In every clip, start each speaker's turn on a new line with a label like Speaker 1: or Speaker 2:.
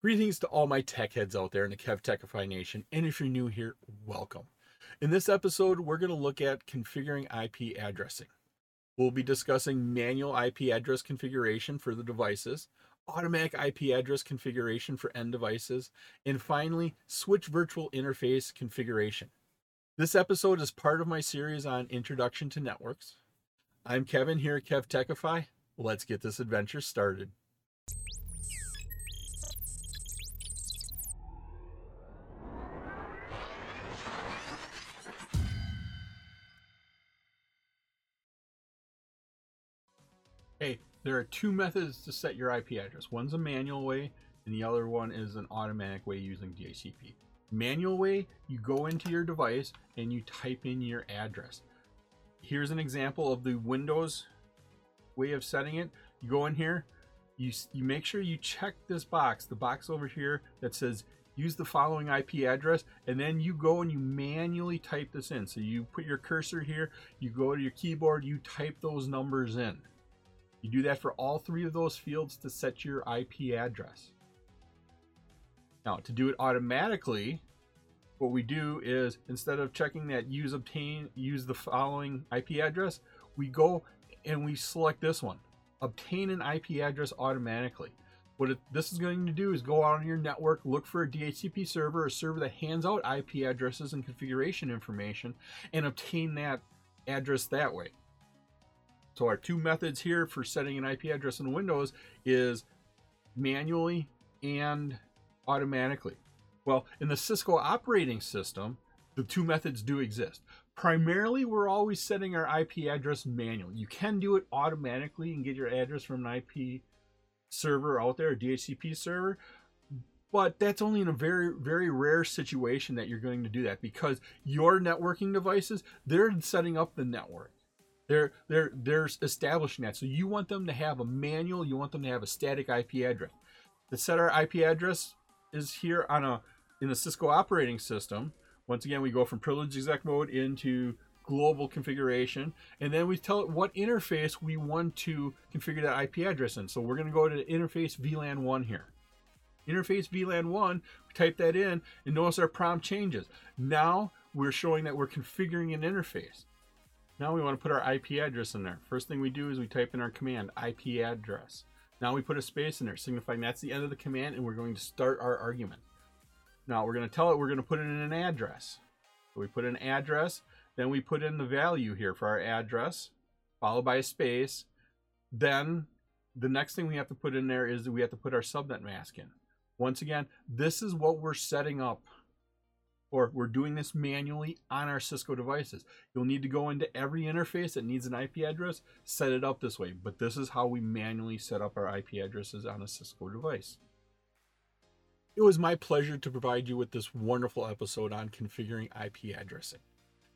Speaker 1: Greetings to all my tech heads out there in the Kev Techify Nation, and if you're new here, welcome. In this episode, we're going to look at configuring IP addressing. We'll be discussing manual IP address configuration for the devices, automatic IP address configuration for end devices, and finally, switch virtual interface configuration. This episode is part of my series on Introduction to Networks. I'm Kevin here at Kev Techify. Let's get this adventure started. Hey, there are two methods to set your IP address. One's a manual way, and the other one is an automatic way using DHCP. Manual way, you go into your device and you type in your address. Here's an example of the Windows way of setting it. You go in here, you, you make sure you check this box, the box over here that says use the following IP address, and then you go and you manually type this in. So you put your cursor here, you go to your keyboard, you type those numbers in. You do that for all three of those fields to set your IP address. Now, to do it automatically, what we do is instead of checking that use obtain, use the following IP address, we go and we select this one, obtain an IP address automatically. What it, this is going to do is go out on your network, look for a DHCP server, a server that hands out IP addresses and configuration information, and obtain that address that way. So our two methods here for setting an IP address in Windows is manually and automatically. Well, in the Cisco operating system, the two methods do exist. Primarily, we're always setting our IP address manually. You can do it automatically and get your address from an IP server out there, a DHCP server, but that's only in a very very rare situation that you're going to do that because your networking devices they're setting up the network they're they're they're establishing that. So you want them to have a manual. You want them to have a static IP address. The set our IP address is here on a in the Cisco operating system. Once again, we go from privileged exec mode into global configuration, and then we tell it what interface we want to configure that IP address in. So we're going to go to interface VLAN one here. Interface VLAN one, we type that in, and notice our prompt changes. Now we're showing that we're configuring an interface. Now we want to put our IP address in there. First thing we do is we type in our command, IP address. Now we put a space in there, signifying that's the end of the command, and we're going to start our argument. Now we're going to tell it we're going to put in an address. So we put an address, then we put in the value here for our address, followed by a space. Then the next thing we have to put in there is we have to put our subnet mask in. Once again, this is what we're setting up or we're doing this manually on our Cisco devices. You'll need to go into every interface that needs an IP address, set it up this way. But this is how we manually set up our IP addresses on a Cisco device. It was my pleasure to provide you with this wonderful episode on configuring IP addressing.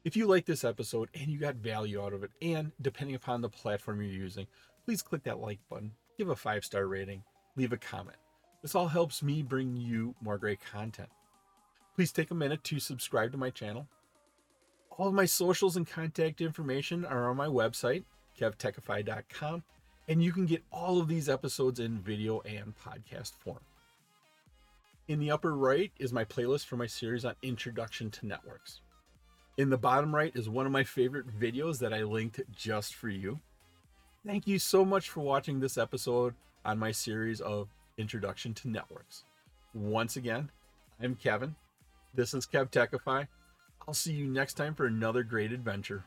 Speaker 1: If you like this episode and you got value out of it, and depending upon the platform you're using, please click that like button, give a five star rating, leave a comment. This all helps me bring you more great content. Please take a minute to subscribe to my channel. All of my socials and contact information are on my website, kevtechify.com, and you can get all of these episodes in video and podcast form. In the upper right is my playlist for my series on Introduction to Networks. In the bottom right is one of my favorite videos that I linked just for you. Thank you so much for watching this episode on my series of Introduction to Networks. Once again, I'm Kevin, this is Kev Techify. I'll see you next time for another great adventure.